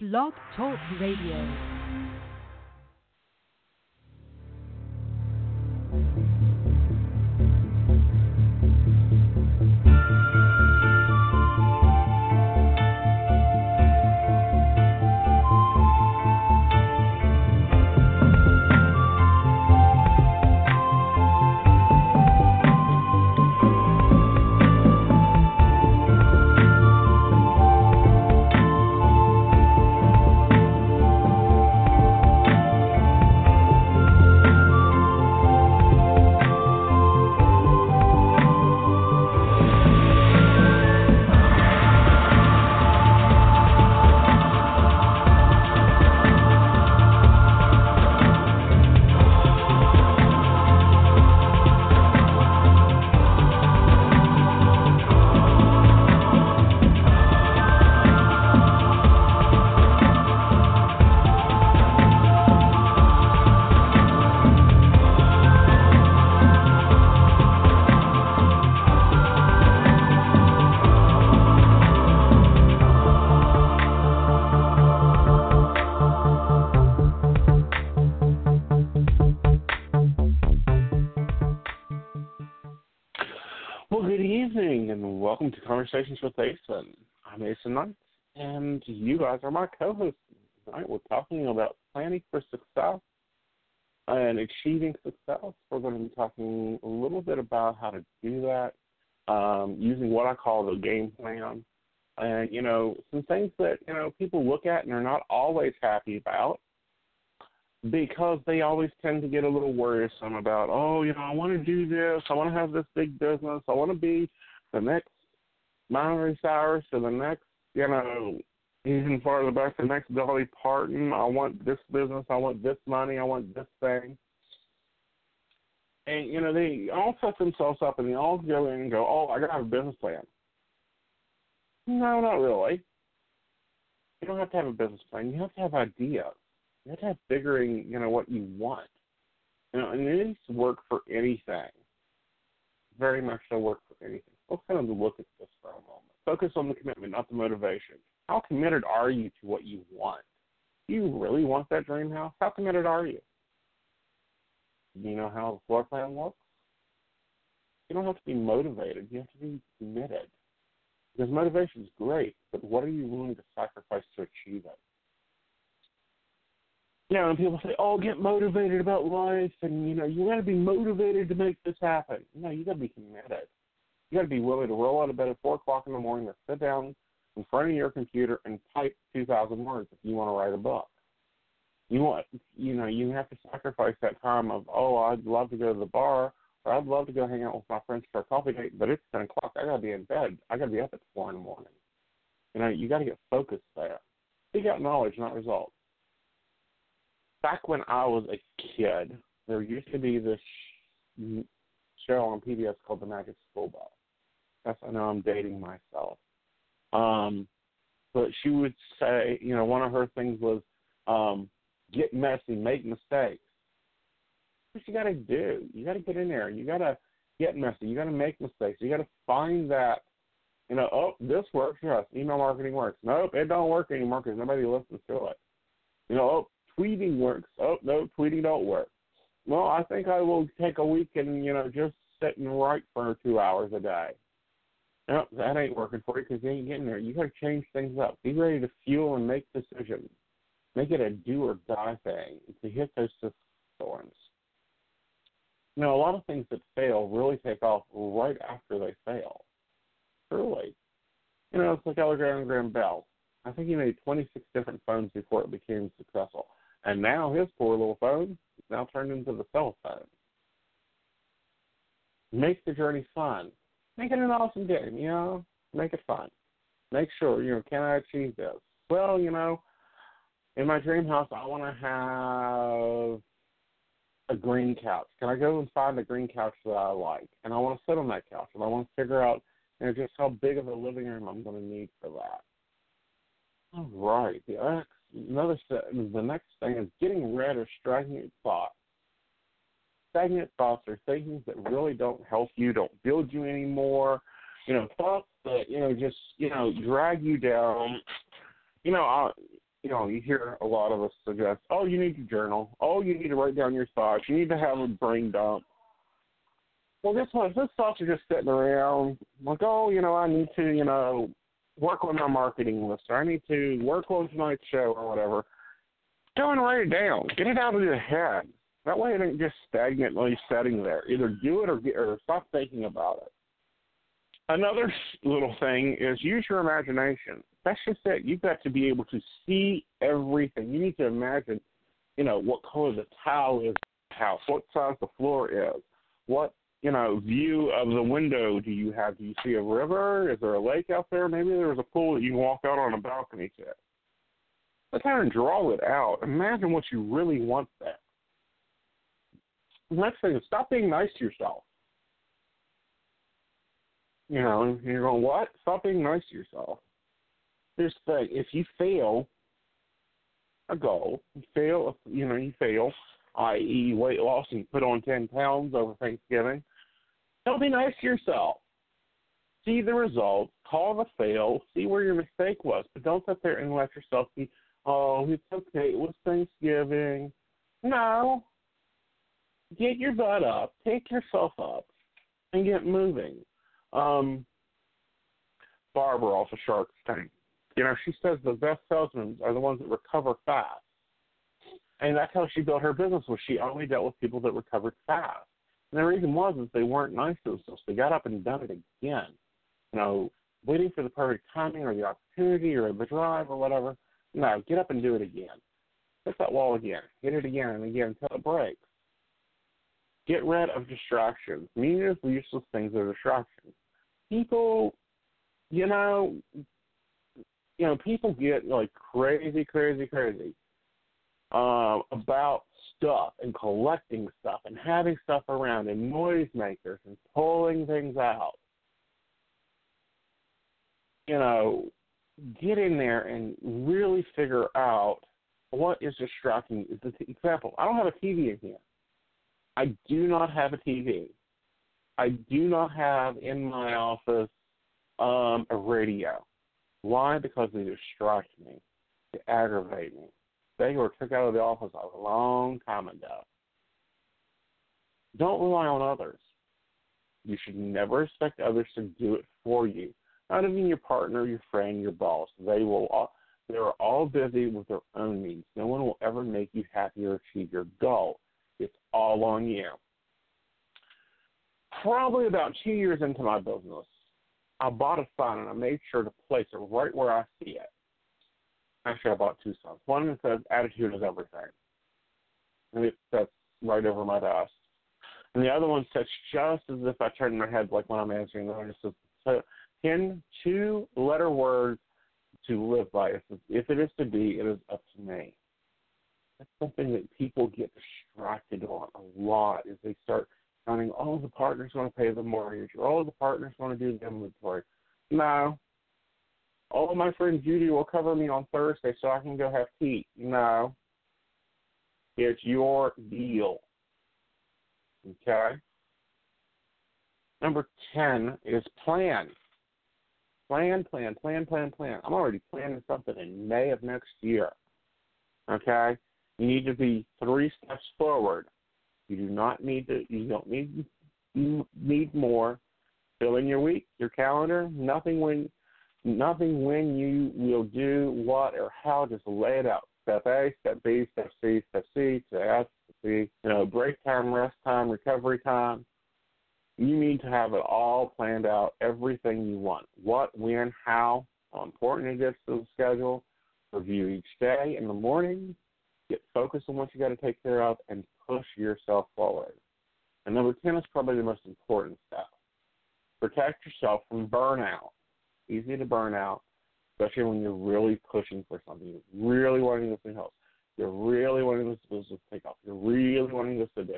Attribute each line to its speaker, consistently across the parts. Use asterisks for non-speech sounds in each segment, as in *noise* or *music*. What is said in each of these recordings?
Speaker 1: Blog Talk Radio.
Speaker 2: Conversations with Aeson. I'm Aeson Knight, and you guys are my co-hosts tonight. We're talking about planning for success and achieving success. We're going to be talking a little bit about how to do that um, using what I call the game plan. And, you know, some things that, you know, people look at and are not always happy about because they always tend to get a little worrisome about, oh, you know, I want to do this, I want to have this big business, I want to be the next Miley Cyrus or the next, you know, even farther back, the next Dolly Parton. I want this business, I want this money, I want this thing. And, you know, they all set themselves up and they all go in and go, oh, I got to have a business plan. No, not really. You don't have to have a business plan. You have to have ideas you have to have figuring, you know, what you want. You know, and it needs to work for anything. Very much so work for anything. Let's kind of look at this for a moment. Focus on the commitment, not the motivation. How committed are you to what you want? Do you really want that dream house? How committed are you? Do you know how the floor plan looks? You don't have to be motivated. You have to be committed. Because motivation is great, but what are you willing to sacrifice to achieve it? you know, and people say, "Oh, get motivated about life," and you know, you got to be motivated to make this happen. No, you got to be committed. You got to be willing to roll out of bed at four o'clock in the morning or sit down in front of your computer and type two thousand words if you want to write a book. You want, you know, you have to sacrifice that time of, oh, I'd love to go to the bar or I'd love to go hang out with my friends for a coffee date, but it's ten o'clock. I got to be in bed. I got to be up at four in the morning. You know, you got to get focused there. Seek out knowledge, not results back when I was a kid, there used to be this show on PBS called The Magic School Bus. Yes, I know I'm dating myself. Um, but she would say, you know, one of her things was um, get messy, make mistakes. What you got to do? You got to get in there. You got to get messy. You got to make mistakes. You got to find that. You know, oh, this works. Yes, email marketing works. Nope, it don't work anymore because nobody listens to it. You know, oh, tweeting works. Oh no, tweeting don't work. Well, I think I will take a week and you know just sit and write for two hours a day. No, that ain't working for you because you ain't getting there. You got to change things up. Be ready to fuel and make decisions. Make it a do or die thing to hit those thorns. You know, a lot of things that fail really take off right after they fail. Truly. You know, it's like Alexander Graham Bell. I think he made 26 different phones before it became successful. And now his poor little phone now turned into the cell phone. Make the journey fun. Make it an awesome game, you know? Make it fun. Make sure, you know, can I achieve this? Well, you know, in my dream house, I want to have a green couch. Can I go and find a green couch that I like? And I want to sit on that couch, and I want to figure out, you know, just how big of a living room I'm going to need for that. All right. The next, another the next thing is getting rid of stagnant thoughts. Stagnant thoughts are things that really don't help you, don't build you anymore. You know, thoughts that you know just you know drag you down. You know, I, you know, you hear a lot of us suggest, oh, you need to journal. Oh, you need to write down your thoughts. You need to have a brain dump. Well, guess what? Those thoughts are just sitting around, like, oh, you know, I need to, you know, work on my marketing list, or I need to work on tonight's show, or whatever. Go and write it down. Get it out of your head. That way, it ain't just stagnantly sitting there. Either do it or get, or stop thinking about it. Another little thing is use your imagination. That's just it. You've got to be able to see everything. You need to imagine, you know, what color the tile is in the house, what size the floor is, what you know view of the window do you have? Do you see a river? Is there a lake out there? Maybe there's a pool that you can walk out on a balcony to. Let's kind of draw it out. Imagine what you really want there. Next thing is stop being nice to yourself. You know, you're going, what? Stop being nice to yourself. Here's the thing: if you fail a goal, you fail, you know, you fail, i.e., weight loss, and you put on ten pounds over Thanksgiving. Don't be nice to yourself. See the results, call the fail, see where your mistake was, but don't sit there and let yourself be, oh, it's okay, it was Thanksgiving. No. Get your butt up, pick yourself up, and get moving. Um, Barbara off of Shark Tank. You know, she says the best salesmen are the ones that recover fast. And that's how she built her business was she only dealt with people that recovered fast. And the reason was is they weren't nice to themselves. They got up and done it again. You know, waiting for the perfect timing or the opportunity or the drive or whatever. No, get up and do it again. Hit that wall again. Hit it again and again until it breaks. Get rid of distractions. Meaningless, useless things are distractions. People, you know, you know, people get like crazy, crazy, crazy uh, about stuff and collecting stuff and having stuff around and noisemakers and pulling things out. You know, get in there and really figure out what is distracting. The example, I don't have a TV in here. I do not have a TV. I do not have in my office um, a radio. Why? Because they distract me, they aggravate me. They were took out of the office a long time ago. Don't rely on others. You should never expect others to do it for you. Not even your partner, your friend, your boss. They will. All, they are all busy with their own needs. No one will ever make you happy or achieve your goal. It's all on you. Probably about two years into my business, I bought a sign and I made sure to place it right where I see it. Actually, I bought two signs. One that says "Attitude is everything," and it sits right over my desk. And the other one sits just as if I turned my head, like when I'm answering. The one just says, "Pin two letter words to live by. If it is to be, it is up to me." That's something that people get distracted on a lot. Is they start counting, "Oh, the partner's going to pay the mortgage," or "Oh, the partner's want to do the inventory." No, oh, my friend Judy will cover me on Thursday so I can go have tea. No. It's your deal. Okay? Number 10 is plan. Plan, plan, plan, plan, plan. I'm already planning something in May of next year. Okay? You need to be three steps forward. You do not need to, you don't need, you need more. Fill in your week, your calendar. Nothing when nothing when you will do what or how, just lay it out. Step A, step B, step C, step C, step F, step C, you know, break time, rest time, recovery time. You need to have it all planned out, everything you want. What, when, how, how important it is to the schedule. Review each day in the morning. Get focused on what you got to take care of and push yourself forward. And number 10 is probably the most important step. Protect yourself from burnout easy to burn out, especially when you're really pushing for something. You're really wanting this to help. You're really wanting this business to take off. You're really wanting this to do.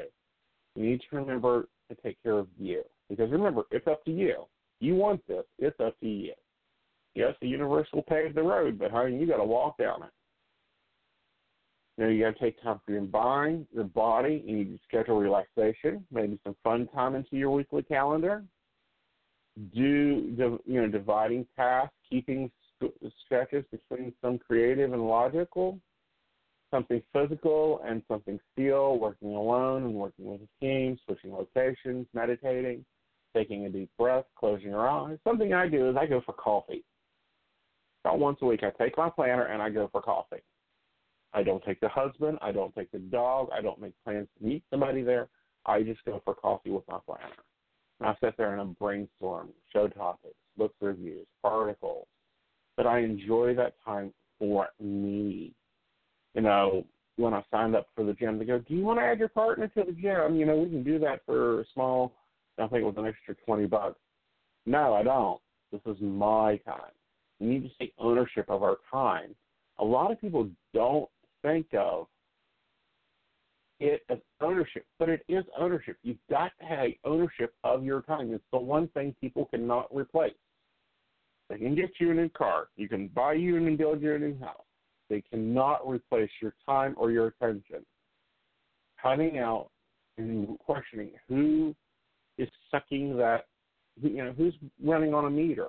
Speaker 2: You need to remember to take care of you. Because remember, it's up to you. You want this, it's up to you. Yes, the universe will pave the road, but honey, you gotta walk down it. You know, you gotta take time for your mind, your body, you need to schedule relaxation, maybe some fun time into your weekly calendar do you know dividing tasks, keeping stretches between some creative and logical, something physical and something still, working alone and working with a team, switching locations, meditating, taking a deep breath, closing your eyes. Something I do is I go for coffee. About once a week, I take my planner and I go for coffee. I don't take the husband. I don't take the dog. I don't make plans to meet somebody there. I just go for coffee with my planner. And I sit there and I brainstorm, show topics, for reviews, articles. But I enjoy that time for me. You know, when I signed up for the gym, they go, "Do you want to add your partner to the gym? You know, we can do that for a small. I think it was an extra twenty bucks. No, I don't. This is my time. We need to take ownership of our time. A lot of people don't think of it as ownership, but it is ownership. You've got to have ownership of your time. It's the one thing people cannot replace. They can get you a new car. You can buy you and build you a new house. They cannot replace your time or your attention. Cutting out and questioning who is sucking that, you know, who's running on a meter,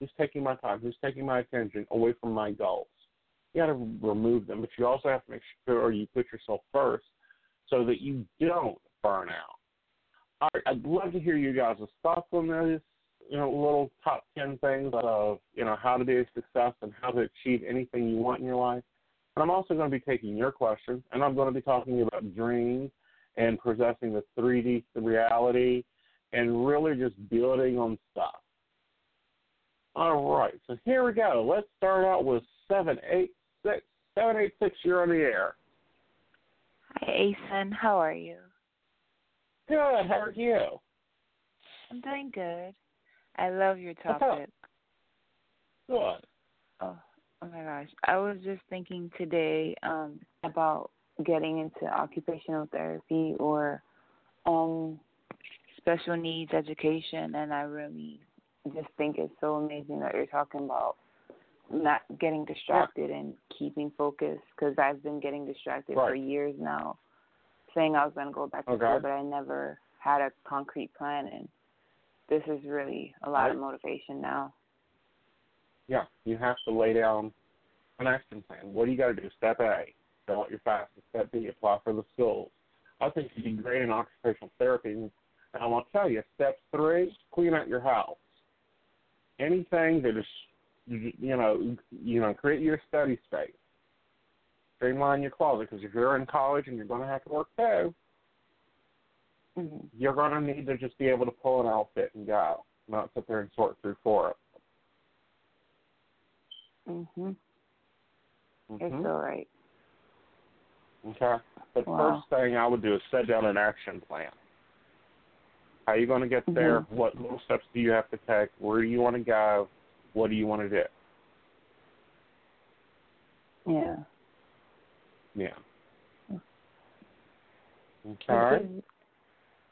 Speaker 2: who's taking my time, who's taking my attention away from my goals. You got to remove them, but you also have to make sure you put yourself first so that you don't burn out. All right, I'd love to hear you guys' thoughts on this. You know, little top ten things of you know how to be a success and how to achieve anything you want in your life. And I'm also going to be taking your questions, and I'm going to be talking about dreams and possessing the 3D reality, and really just building on stuff. All right, so here we go. Let's start out with seven eight seven eight six. You're on the air.
Speaker 1: Hi, Aeson. How are you?
Speaker 2: Good. How are you?
Speaker 1: I'm doing good. I love your topic.
Speaker 2: What?
Speaker 1: Oh, oh my gosh. I was just thinking today um about getting into occupational therapy or um special needs education and I really just think it's so amazing that you're talking about not getting distracted yeah. and keeping focused because I've been getting distracted
Speaker 2: right.
Speaker 1: for years now, saying I was going to go back to
Speaker 2: okay.
Speaker 1: school, but I never had a concrete plan, and this is really a lot
Speaker 2: right.
Speaker 1: of motivation now.
Speaker 2: Yeah, you have to lay down an action plan. What do you got to do? Step A, fill out your FAFSA. Step B, apply for the schools. I think you'd be great in occupational therapy. And I want to tell you, step three, clean out your house. Anything that is you you know, you know, create your study space. Streamline your closet because if you're in college and you're going to have to work too,
Speaker 1: mm-hmm.
Speaker 2: you're going to need to just be able to pull an outfit and go, not sit there and sort through four of
Speaker 1: them. Mhm.
Speaker 2: Mhm.
Speaker 1: It's all right.
Speaker 2: Okay. The
Speaker 1: wow.
Speaker 2: first thing I would do is set down an action plan. How are you going to get there?
Speaker 1: Mm-hmm.
Speaker 2: What little steps do you have to take? Where do you want to go? What do you want to do?
Speaker 1: Yeah.
Speaker 2: Yeah. Okay.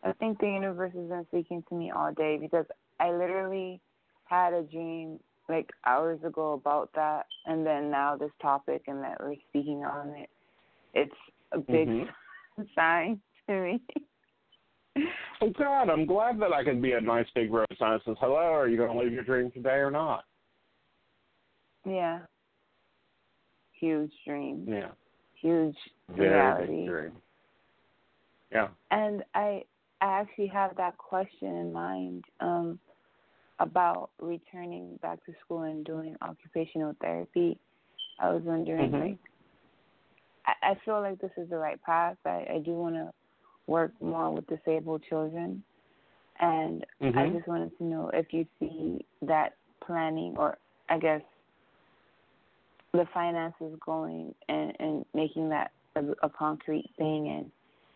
Speaker 1: I think the universe has been speaking to me all day because I literally had a dream like hours ago about that, and then now this topic and that we're speaking on it. It's a big
Speaker 2: mm-hmm. *laughs*
Speaker 1: sign to me.
Speaker 2: oh God, I'm glad that I can be a nice big road sign that says, "Hello, are you going to leave your dream today or not?"
Speaker 1: Yeah. Huge dream.
Speaker 2: Yeah.
Speaker 1: Huge
Speaker 2: Very
Speaker 1: reality.
Speaker 2: Big dream. Yeah.
Speaker 1: And I I actually have that question in mind um about returning back to school and doing occupational therapy. I was wondering
Speaker 2: mm-hmm.
Speaker 1: like I, I feel like this is the right path. I, I do wanna work more with disabled children and
Speaker 2: mm-hmm.
Speaker 1: I just wanted to know if you see that planning or I guess the finances going and and making that a, a concrete thing and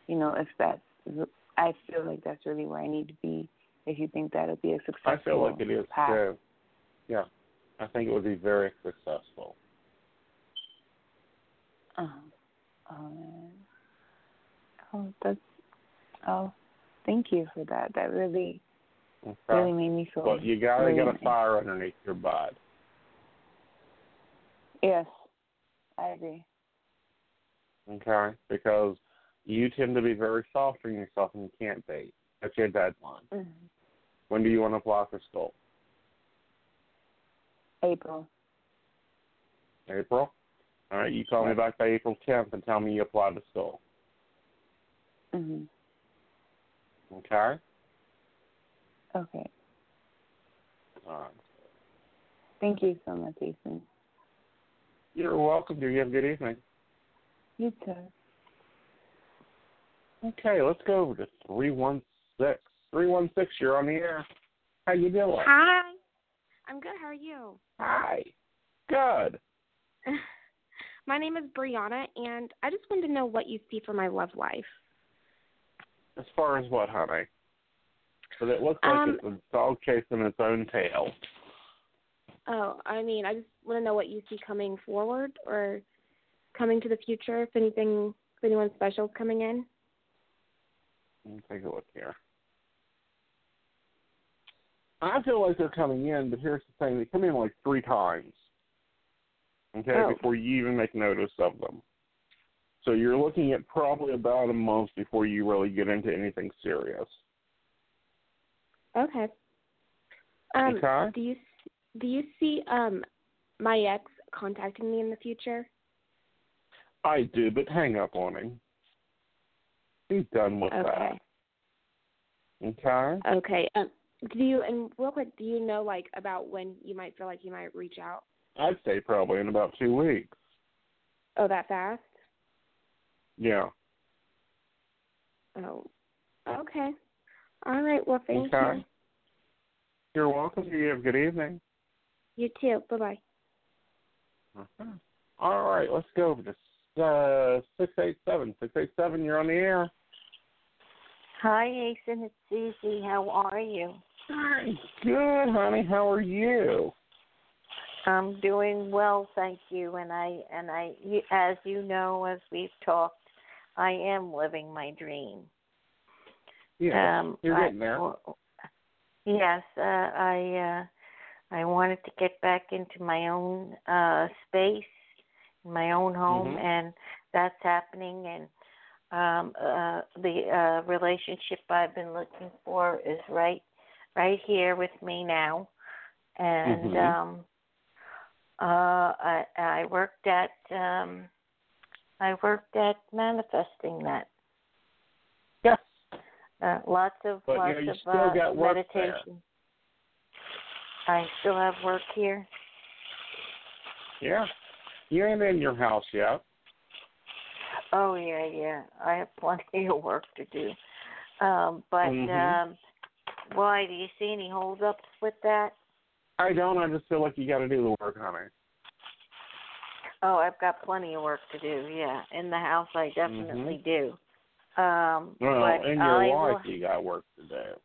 Speaker 1: you know if that's I feel like that's really where I need to be if you think that'll be a successful
Speaker 2: I feel like it is
Speaker 1: path.
Speaker 2: too. Yeah. I think it would be very successful. Uh-huh.
Speaker 1: Oh, oh, oh, that's oh, thank you for that. That really,
Speaker 2: okay.
Speaker 1: really made me feel.
Speaker 2: Well, you gotta
Speaker 1: really
Speaker 2: get a fire underneath your butt.
Speaker 1: Yes, I agree.
Speaker 2: Okay, because you tend to be very soft on yourself and you can't date. That's your deadline.
Speaker 1: Mm-hmm.
Speaker 2: When do you want to apply for school?
Speaker 1: April.
Speaker 2: April. All right, you call me back by April 10th and tell me you applied to school.
Speaker 1: Mhm.
Speaker 2: Okay?
Speaker 1: Okay.
Speaker 2: All right.
Speaker 1: Thank you so much, Ethan.
Speaker 2: You're welcome. Do you have a good evening?
Speaker 1: You too.
Speaker 2: Okay, let's go over to 316. 316, you're on the air. How you doing?
Speaker 3: Hi. I'm good. How are you?
Speaker 2: Hi. Good. *laughs*
Speaker 3: my name is Brianna, and I just wanted to know what you see for my love life.
Speaker 2: As far as what, honey? But it looks like
Speaker 3: Um,
Speaker 2: it's a dog chasing its own tail.
Speaker 3: Oh, I mean, I just want to know what you see coming forward or coming to the future. If anything, if anyone special is coming in.
Speaker 2: Let me take a look here. I feel like they're coming in, but here's the thing: they come in like three times. Okay,
Speaker 3: Oh.
Speaker 2: before you even make notice of them. So you're looking at probably about a month before you really get into anything serious.
Speaker 3: Okay. Um,
Speaker 2: Okay.
Speaker 3: Do you do you see um my ex contacting me in the future?
Speaker 2: I do, but hang up on him. He's done with
Speaker 3: Okay.
Speaker 2: that. Okay.
Speaker 3: Okay. Um, do you and real quick, do you know like about when you might feel like you might reach out?
Speaker 2: I'd say probably in about two weeks.
Speaker 3: Oh, that fast?
Speaker 2: Yeah.
Speaker 3: Oh. Okay. All right. Well, thank
Speaker 2: okay.
Speaker 3: you.
Speaker 2: You're welcome. You have a good evening.
Speaker 3: You too. Bye bye.
Speaker 2: Uh-huh. All right, let's go over to uh, 687. 687, you're on the air.
Speaker 4: Hi, Ethan. It's Susie. How are you?
Speaker 2: Hi. Good, honey. How are you?
Speaker 4: I'm doing well, thank you. And I and I, as you know, as we've talked, I am living my dream.
Speaker 2: Yeah,
Speaker 4: um,
Speaker 2: you're
Speaker 4: I-
Speaker 2: getting there.
Speaker 4: well, Yes, uh, I uh, I wanted to get back into my own uh, space, my own home,
Speaker 2: Mhm.
Speaker 4: and that's happening. And um, uh, the uh, relationship I've been looking for is right right here with me now. And
Speaker 2: Mhm.
Speaker 4: um, uh, I I worked at um, I worked at manifesting that.
Speaker 2: Yes.
Speaker 4: Uh, lots of
Speaker 2: But, you
Speaker 4: lots
Speaker 2: know, you
Speaker 4: of uh,
Speaker 2: work there.
Speaker 4: I still have work here.
Speaker 2: Yeah. You ain't in your house yet.
Speaker 4: Oh yeah, yeah. I have plenty of work to do. Um, but
Speaker 2: Mhm.
Speaker 4: um why do you see any holdups with that?
Speaker 2: I don't. I just feel like you got to do the work, honey.
Speaker 4: Oh, I've got plenty of work to do. Yeah, in the house I definitely do. Um,
Speaker 2: Well,
Speaker 4: but
Speaker 2: in your
Speaker 4: I
Speaker 2: life,
Speaker 4: will,
Speaker 2: you got work to do.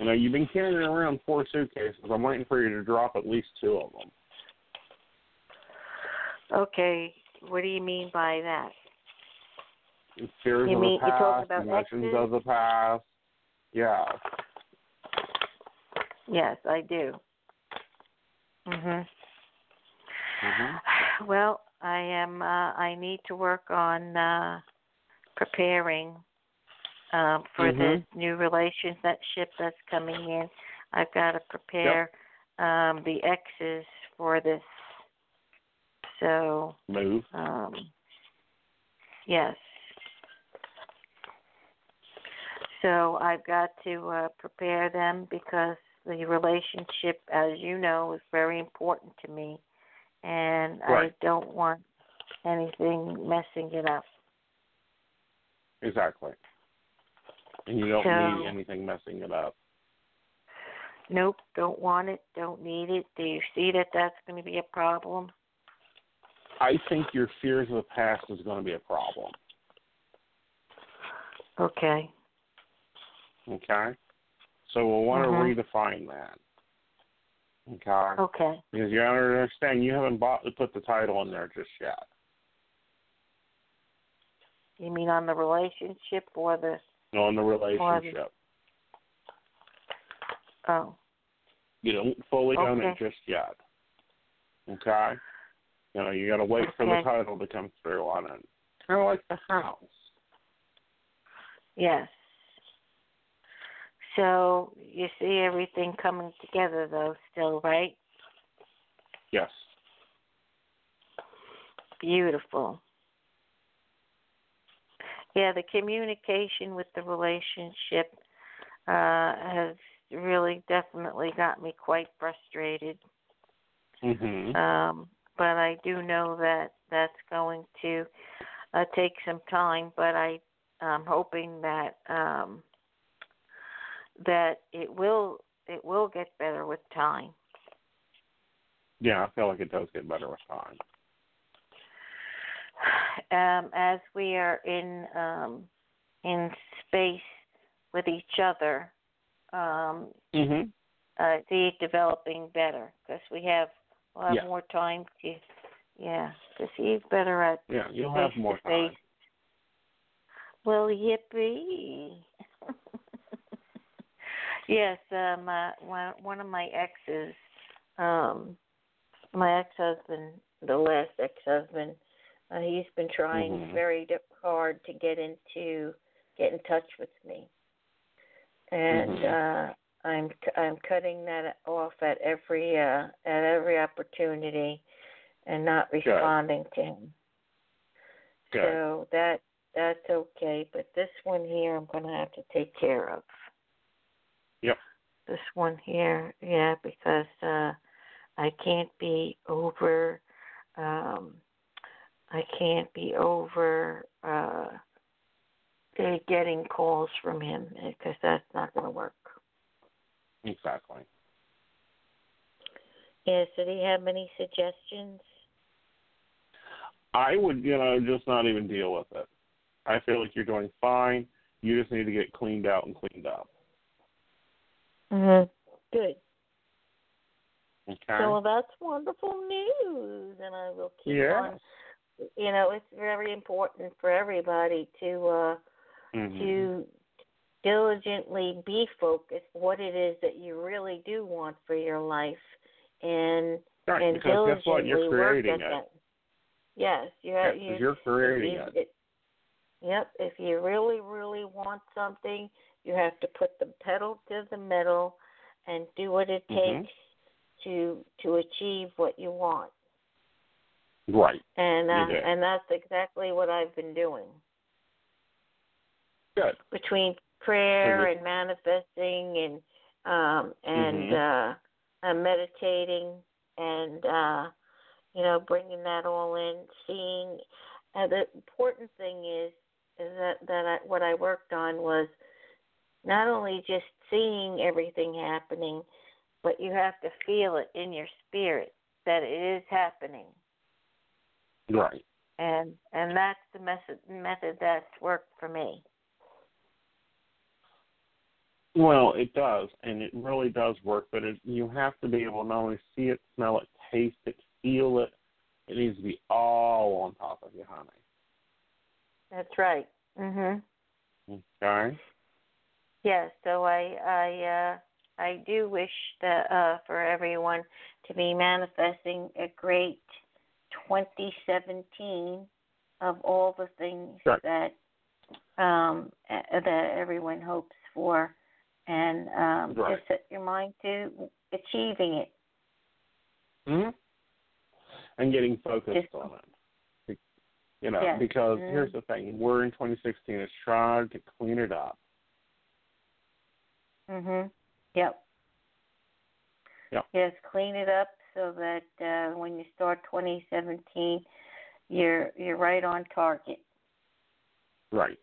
Speaker 2: You know, you've been carrying around four suitcases. I'm waiting for you to drop at least two of them.
Speaker 4: okay. What do you mean by that?
Speaker 2: Fears
Speaker 4: You
Speaker 2: of
Speaker 4: mean-
Speaker 2: the past,
Speaker 4: about
Speaker 2: emotions of the past. Yeah.
Speaker 4: Yes, I do. Mhm.
Speaker 2: Mhm.
Speaker 4: Well, I am. Uh, I need to work on uh, preparing um, for
Speaker 2: Mhm.
Speaker 4: this new relationship that ship that's coming in. I've got to prepare um, the exes for this. So,
Speaker 2: Move.
Speaker 4: um, yes. So I've got to uh, prepare them because the relationship, as you know, is very important to me, and
Speaker 2: Right.
Speaker 4: I don't want anything messing it up.
Speaker 2: Exactly. And you don't
Speaker 4: So-
Speaker 2: need anything messing it up.
Speaker 4: Nope, don't want it, don't need it. Do you see that that's going to be a problem?
Speaker 2: I think your fears of the past is going to be a problem.
Speaker 4: Okay.
Speaker 2: Okay? So we'll want
Speaker 4: Mhm.
Speaker 2: to redefine that. Okay?
Speaker 4: Okay.
Speaker 2: Because you understand you haven't bought put the title in there just yet.
Speaker 4: You mean on the relationship or the
Speaker 2: On the relationship.
Speaker 4: oh
Speaker 2: You don't fully own it just yet. Okay? You know, you got to wait for the
Speaker 4: Okay.
Speaker 2: title to come through on it. Kind of like the house.
Speaker 4: yes. So you see everything coming together though still, right?
Speaker 2: Yes.
Speaker 4: beautiful. Yeah, the communication with the relationship uh has really definitely got me quite frustrated.
Speaker 2: Mhm.
Speaker 4: Um but I do know that that's going to uh take some time, but I I'm hoping that um that it will it will get better with time.
Speaker 2: Yeah, I feel like it does get better with time.
Speaker 4: Um, as we are in um, in space with each other, um,
Speaker 2: Mhm.
Speaker 4: I see it developing better because we have we'll have
Speaker 2: Yeah.
Speaker 4: more time to yeah to see better at
Speaker 2: Yeah, you'll have more
Speaker 4: face.
Speaker 2: time.
Speaker 4: Well, yippee! *laughs* yes, um, uh, one one of my exes, um, my ex-husband, the last ex-husband, uh, he's been trying
Speaker 2: Mhm.
Speaker 4: very hard to get into get in touch with me, and
Speaker 2: Mhm.
Speaker 4: uh, I'm I'm cutting that off at every uh, at every opportunity, and not responding to him.
Speaker 2: Good.
Speaker 4: So that that's okay, but this one here I'm gonna have to take care of.
Speaker 2: Yep.
Speaker 4: This one here, yeah, because uh I can't be over um I can't be over uh getting calls from him because that's not going to work.
Speaker 2: Exactly.
Speaker 4: Yeah, so do you have any suggestions?
Speaker 2: I would, you know, just not even deal with it. I feel like you're doing fine. You just need to get cleaned out and cleaned up.
Speaker 4: Mhm. Good.
Speaker 2: Okay.
Speaker 4: So that's wonderful news, and I will keep
Speaker 2: Yeah.
Speaker 4: on. You know, it's very important for everybody to uh,
Speaker 2: Mhm.
Speaker 4: to diligently be focused what it is that you really do want for your life, and
Speaker 2: right,
Speaker 4: and
Speaker 2: because guess what?
Speaker 4: diligently
Speaker 2: You're creating
Speaker 4: work at
Speaker 2: it.
Speaker 4: that. Yes, you
Speaker 2: Yeah,
Speaker 4: you,
Speaker 2: you're creating
Speaker 4: you,
Speaker 2: it.
Speaker 4: it. Yep. If you really, really want something, you have to put the pedal to the metal and do what it
Speaker 2: Mhm.
Speaker 4: takes to to achieve what you want.
Speaker 2: Right.
Speaker 4: And uh,
Speaker 2: do.
Speaker 4: and that's exactly what I've been doing.
Speaker 2: Good.
Speaker 4: Between prayer
Speaker 2: So
Speaker 4: and manifesting and um and
Speaker 2: Mhm.
Speaker 4: uh and meditating and uh you know bringing that all in seeing uh, the important thing is is that that I, what I worked on was not only just seeing everything happening but you have to feel it in your spirit that it is happening
Speaker 2: Right.
Speaker 4: and and that's the method method that's worked for me
Speaker 2: Well, it does, and it really does work. But it, you have to be able to not only see it, smell it, taste it, feel it. It needs to be all on top of you, honey.
Speaker 4: that's right mhm
Speaker 2: Okay.
Speaker 4: Yes, so I I uh I do wish that uh for everyone to be manifesting a great 2017 of all the things
Speaker 2: Sure.
Speaker 4: that um that everyone hopes for and um
Speaker 2: Right.
Speaker 4: just set your mind to achieving it.
Speaker 2: hmm And getting focused
Speaker 4: Just-
Speaker 2: on it. You know,
Speaker 4: Yes.
Speaker 2: because
Speaker 4: Mhm.
Speaker 2: here's the thing: we're in 2016. It's trying to clean it up.
Speaker 4: Mhm. Yep.
Speaker 2: Yep.
Speaker 4: Yes, clean it up so that uh when you start 2017 you're you're right on target.
Speaker 2: Right.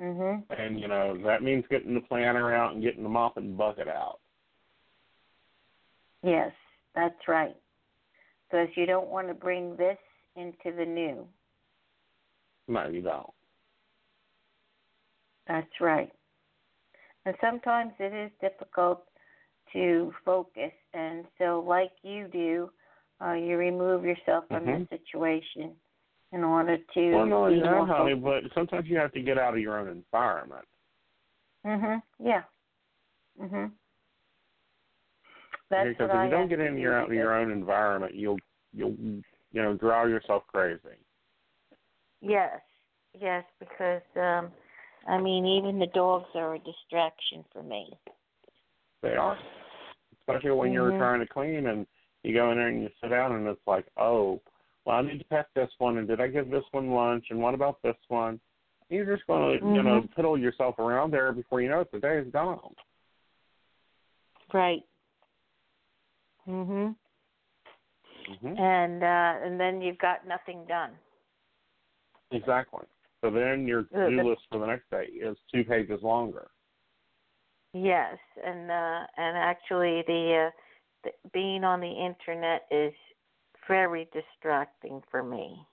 Speaker 4: Mhm.
Speaker 2: And you know that means getting the planner out and getting the mop and bucket out.
Speaker 4: Yes, that's right. Because you don't want to bring this into the new.
Speaker 2: No, you don't.
Speaker 4: That's right. And sometimes it is difficult to focus, and so, like you do, uh, you remove yourself from
Speaker 2: Mhm.
Speaker 4: the situation in order to.
Speaker 2: Well, no,
Speaker 4: be
Speaker 2: yeah,
Speaker 4: more
Speaker 2: honey, but sometimes you have to get out of your own environment.
Speaker 4: Mhm. Yeah. Mhm. That's
Speaker 2: because if
Speaker 4: I
Speaker 2: you don't get in your out of your own environment, you'll you'll you know drive yourself crazy.
Speaker 4: Yes, yes, because um, I mean, even the dogs are a distraction for me.
Speaker 2: They are, especially when you're
Speaker 4: Mhm.
Speaker 2: trying to clean and you go in there and you sit down and it's like, oh, well, I need to pet this one, and did I give this one lunch, and what about this one? You're just going to,
Speaker 4: mm-hmm.
Speaker 2: you know, piddle yourself around there before you know it, the day is gone.
Speaker 4: Right. Mhm.
Speaker 2: Mm-hmm.
Speaker 4: And uh and then you've got nothing done.
Speaker 2: Exactly. So then your to-do list for the next day is two pages longer.
Speaker 4: Yes, and uh and actually the uh the, being on the internet is very distracting for me.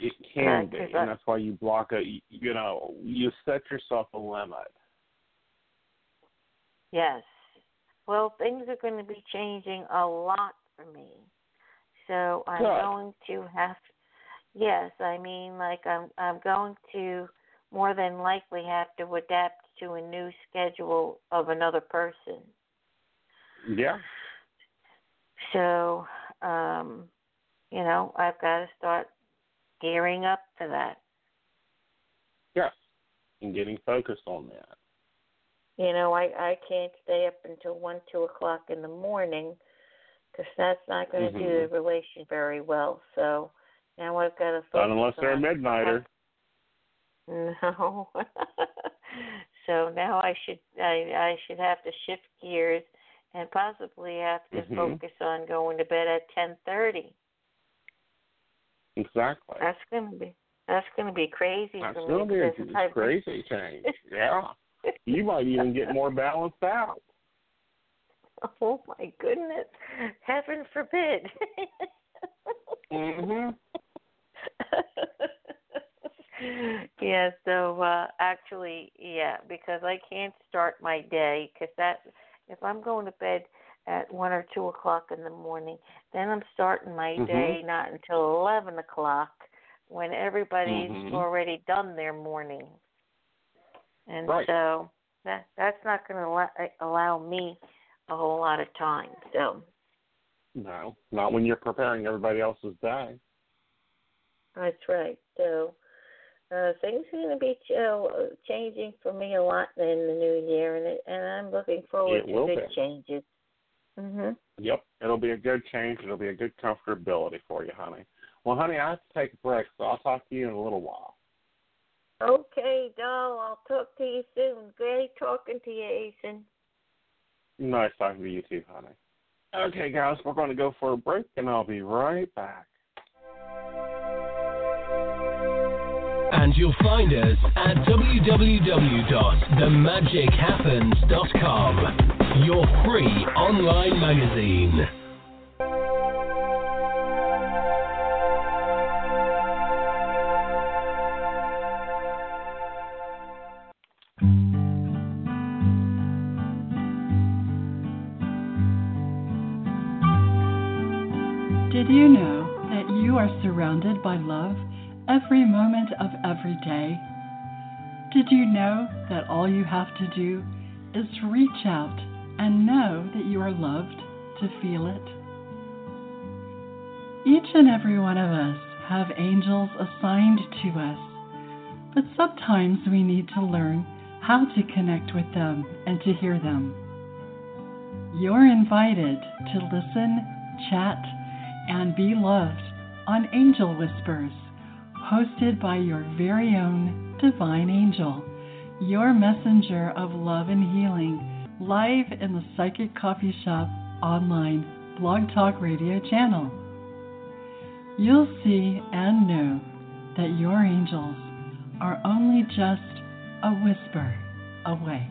Speaker 2: It can be, and that's why you block a. You know, you set yourself a limit.
Speaker 4: Yes. Well, things are going to be changing a lot for me, so I'm
Speaker 2: Good.
Speaker 4: going to have. Yes, I mean, like I'm. I'm going to more than likely have to adapt to a new schedule of another person.
Speaker 2: Yeah.
Speaker 4: So, um, you know, I've got to start gearing up for that.
Speaker 2: Yes, and getting focused on that.
Speaker 4: You know, I I can't stay up until one, two o'clock in the morning because that's not going to
Speaker 2: mm-hmm.
Speaker 4: do the relation very well. So now I've got to focus.
Speaker 2: Not unless they're a midnighter. *laughs*
Speaker 4: No. *laughs* so now I should I I should have to shift gears and possibly have to
Speaker 2: mm-hmm.
Speaker 4: focus on going to bed at ten thirty.
Speaker 2: Exactly.
Speaker 4: That's gonna be that's gonna be crazy
Speaker 2: that's
Speaker 4: for
Speaker 2: gonna
Speaker 4: me.
Speaker 2: Be a crazy change. Yeah. you might even get more balanced out. *laughs*
Speaker 4: Oh my goodness! Heaven forbid.
Speaker 2: mhm. *laughs* *laughs*
Speaker 4: yeah. So uh actually, yeah, because I can't start my day because that if I'm going to bed at one or two o'clock in the morning, then I'm starting my
Speaker 2: mm-hmm.
Speaker 4: day not until eleven o'clock when everybody's
Speaker 2: mm-hmm.
Speaker 4: already done their morning. And
Speaker 2: right.
Speaker 4: so that that's not going to allow, allow me a whole lot of time. So
Speaker 2: no, not when you're preparing everybody else's day.
Speaker 4: That's right. So uh, things are going to be ch- uh, changing for me a lot in the new year, and it, and I'm looking forward
Speaker 2: it
Speaker 4: to good
Speaker 2: be.
Speaker 4: changes. Mhm.
Speaker 2: Yep, it'll be a good change. It'll be a good comfortability for you, honey. Well, honey, I have to take a break, so I'll talk to you in a little while.
Speaker 4: Okay, doll. I'll talk to you soon. Great talking to you, Aeson.
Speaker 2: Nice talking to you too, honey. Okay, guys, we're going to go for a break, and I'll be right back.
Speaker 5: And you'll find us at www.themagichappens.com, your free online magazine.
Speaker 6: Did you know that you are surrounded by love every moment of every day? Did you know that all you have to do is reach out and know that you are loved to feel it? Each and every one of us have angels assigned to us, but sometimes we need to learn how to connect with them and to hear them. You're invited to listen, chat, and be loved on Angel Whispers, hosted by your very own divine angel, your messenger of love and healing, live in the Psychic Coffee Shop online blog talk radio channel. You'll see and know that your angels are only just a whisper away.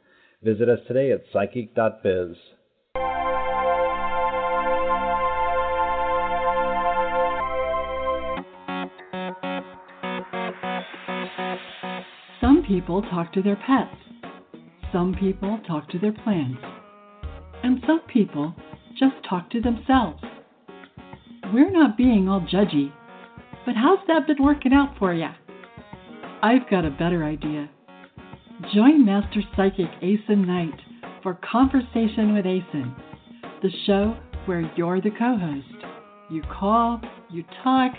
Speaker 7: Visit us today at psychic.biz.
Speaker 6: Some people talk to their pets. Some people talk to their plants. And some people just talk to themselves. We're not being all judgy, but how's that been working out for you? I've got a better idea. Join Master Psychic Aeson Knight for Conversation with Aeson, the show where you're the co host. You call, you talk,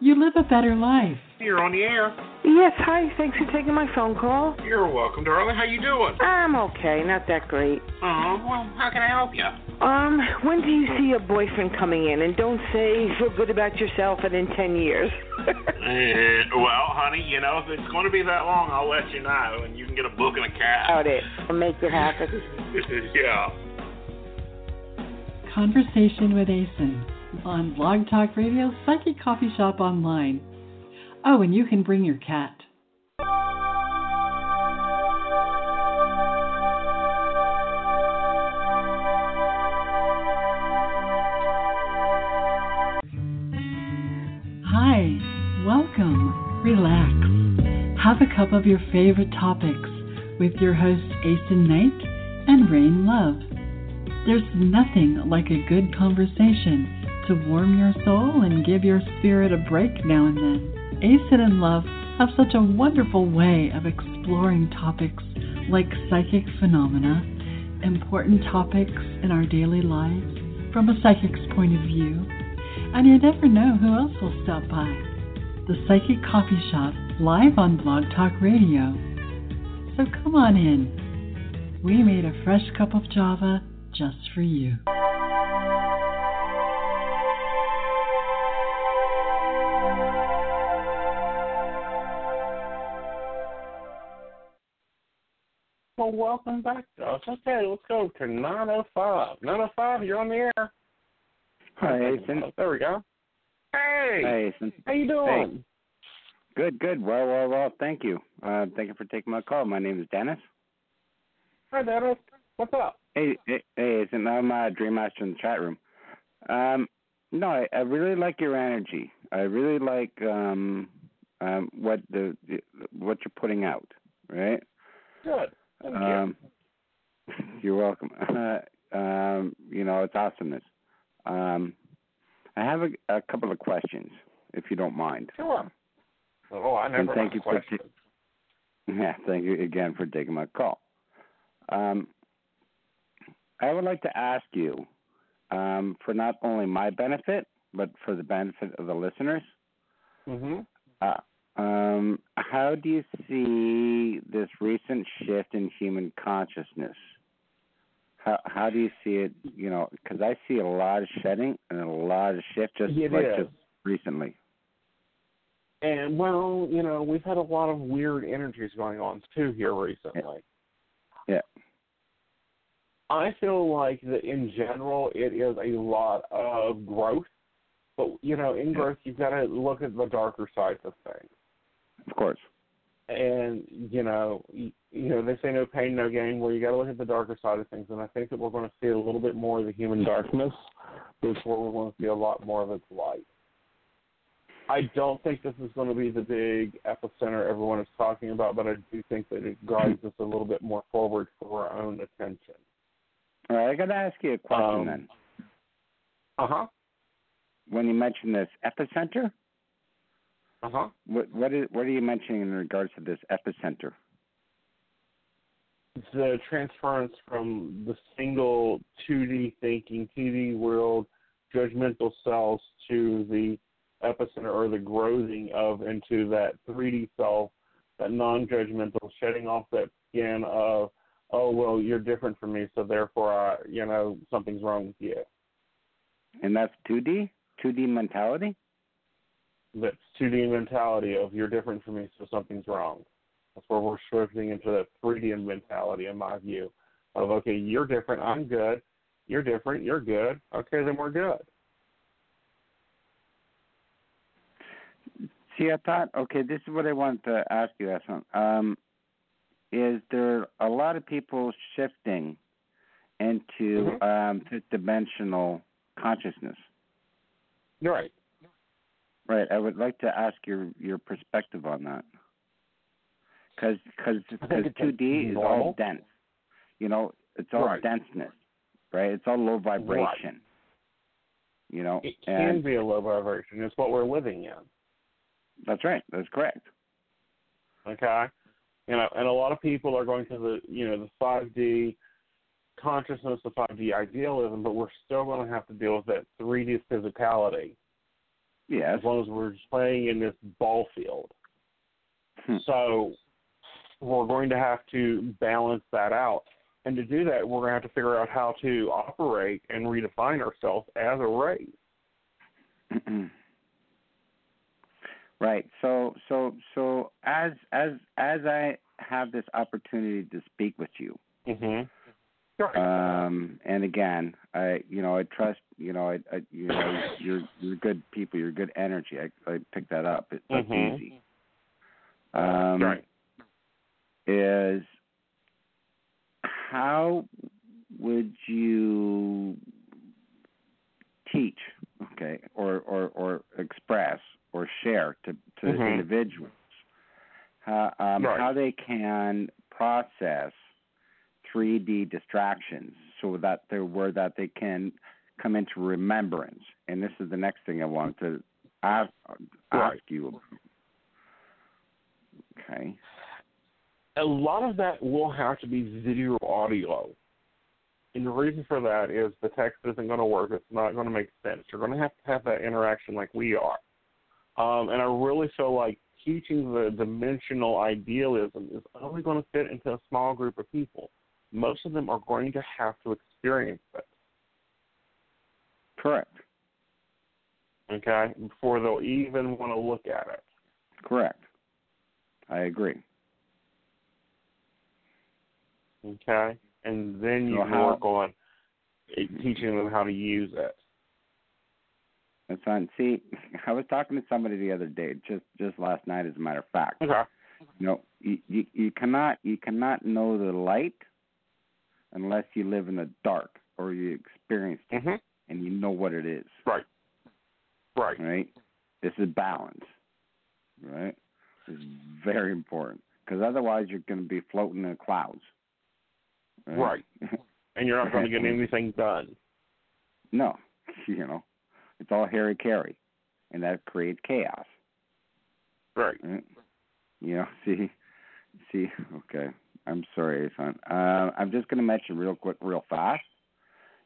Speaker 6: you live a better life.
Speaker 2: You're on the air.
Speaker 8: Yes, hi. Thanks for taking my phone call.
Speaker 2: You're welcome, darling. How you doing?
Speaker 8: I'm okay, not that great.
Speaker 2: Oh, well, how can I help you?
Speaker 8: Um, when do you see your boyfriend coming in? And don't say feel good about yourself and in ten years.
Speaker 2: Uh, *laughs* well, honey, you know, if it's going to be that long, I'll let you know, and you can get a book and a cab.
Speaker 8: Out it. I'll make it happen. *laughs*
Speaker 2: yeah.
Speaker 6: Conversation with Aeson on Blog Talk Radio, Psychic Coffee Shop Online. Oh, and you can bring your cat. Of your favorite topics with your hosts Aeson Knight and Rain Love. There's nothing like a good conversation to warm your soul and give your spirit a break now and then. Aeson and Love have such a wonderful way of exploring topics like psychic phenomena, important topics in our daily lives from a psychic's point of view, and you never know who else will stop by. The Psychic Coffee Shop, live on Blog Talk Radio. So come on in. We made a fresh cup of Java just for you.
Speaker 2: Well, welcome back, Josh. Okay, let's go to 905. 905, you're on the air.
Speaker 9: Hi, Aeson.
Speaker 2: There we go. Hey.
Speaker 9: Hi, Aeson.
Speaker 2: How you doing?
Speaker 9: Good, good. Well, well, well. Thank you. Uh, thank you for taking my call. My name is Dennis.
Speaker 2: Hi, Dennis. What's up?
Speaker 9: Hey, hey, hey. I'm uh, Dream Master in the chat room. Um, no, I, I really like your energy. I really like um, um, what the, the what you're putting out. Right.
Speaker 2: Good. Thank
Speaker 9: um, *laughs* you're welcome. *laughs* um, you know, it's awesomeness. Um, I have a, a couple of questions, if you don't mind.
Speaker 2: Sure. Oh, I never
Speaker 9: and thank you
Speaker 2: for
Speaker 9: ta- *laughs* yeah, thank you again for taking my call. Um, I would like to ask you, um, for not only my benefit, but for the benefit of the listeners,
Speaker 2: mm-hmm.
Speaker 9: uh, um, how do you see this recent shift in human consciousness? How how do you see it? You know, because I see a lot of shedding and a lot of shift just
Speaker 2: It
Speaker 9: like
Speaker 2: is.
Speaker 9: just recently.
Speaker 2: And well, you know, we've had a lot of weird energies going on too here recently.
Speaker 9: Yeah.
Speaker 2: I feel like that in general it is a lot of growth. But you know, in growth you've got to look at the darker sides of things.
Speaker 9: Of course.
Speaker 2: And you know, you, you know, they say no pain, no gain. Well, you got to look at the darker side of things, and I think that we're going to see a little bit more of the human darkness before we're going to see a lot more of its light. I don't think this is going to be the big epicenter everyone is talking about, but I do think that it guides us a little bit more forward for our own attention.
Speaker 9: All right, I got to ask you a question
Speaker 2: Um,
Speaker 9: then.
Speaker 2: Uh huh.
Speaker 9: When you mention this epicenter,
Speaker 2: Uh huh.
Speaker 9: what what is what are you mentioning in regards to this epicenter?
Speaker 2: the transference from the single 2D thinking, 2D world, judgmental selves to the epicenter or the growing of into that 3D self, that non judgmental, shedding off that skin of oh well, you're different from me, so therefore, uh, you know, something's wrong with you.
Speaker 9: And that's 2D, 2D mentality.
Speaker 2: That's 2D mentality of you're different from me, so something's wrong. That's where we're shifting into that 3D mentality, in my view, of okay, you're different, I'm good. You're different, you're good. Okay, then we're good.
Speaker 9: See, I thought, okay, this is what I wanted to ask you, Aeson. Um, is there a lot of people shifting into
Speaker 2: Mhm.
Speaker 9: um, fifth dimensional consciousness?
Speaker 2: Right.
Speaker 9: Right. I would like to ask your your perspective on that. Because because
Speaker 2: I think it's
Speaker 9: two D is all dense. You know, it's all
Speaker 2: Right.
Speaker 9: denseness, right? It's all low vibration. You know,
Speaker 2: It can
Speaker 9: and
Speaker 2: be a low vibration. It's what we're living in.
Speaker 9: That's right. That's correct.
Speaker 2: Okay. You know, and a lot of people are going to the you know the five D consciousness, the five D idealism, but we're still going to have to deal with that three D physicality
Speaker 9: Yes.
Speaker 2: as long as we're playing in this ball field.
Speaker 9: Hmm.
Speaker 2: So we're going to have to balance that out. And to do that, we're going to have to figure out how to operate and redefine ourselves as a race.
Speaker 9: Right. So so so as as as I have this opportunity to speak with you,
Speaker 2: Mm-hmm.
Speaker 9: um, and again, I you know I trust you know I, I you know you're you're good people, you're good energy. I I picked that up. It, that's
Speaker 2: Mhm.
Speaker 9: easy. Um,
Speaker 2: right.
Speaker 9: is how would you teach, okay, or or or express or share to to
Speaker 2: Mhm.
Speaker 9: individuals how um,
Speaker 2: Right.
Speaker 9: how they can process 3D distractions so that they're where that they can come into remembrance. And this is the next thing I wanted to ask, ask
Speaker 2: Right.
Speaker 9: you about. Okay.
Speaker 2: a lot of that will have to be video audio. And the reason for that is the text isn't going to work. It's not going to make sense. You're going to have to have that interaction like we are. Um, and I really feel like teaching the dimensional idealism is only going to fit into a small group of people. Most of them are going to have to experience it,
Speaker 9: Correct.
Speaker 2: okay, before they'll even want to look at it.
Speaker 9: Correct. I agree.
Speaker 2: Okay? And then you
Speaker 9: So how-
Speaker 2: work on teaching them how to use it.
Speaker 9: That's fine. See, *laughs* I was talking to somebody the other day, just just last night, as a matter of fact.
Speaker 2: Okay.
Speaker 9: You know, you, you you cannot you cannot know the light unless you live in the dark or you experience it
Speaker 2: Mhm.
Speaker 9: and you know what it is.
Speaker 2: Right. Right.
Speaker 9: Right. This is balance. Right. This is very important because otherwise you're going to be floating in the clouds.
Speaker 2: Right. And you're not going to get *laughs* anything done.
Speaker 9: no, *laughs* you know, it's all Harry carry, and that creates chaos.
Speaker 2: Right.
Speaker 9: Right? You know, *laughs* see, see. Okay, I'm sorry, son. Uh, I'm just going to mention real quick, real fast,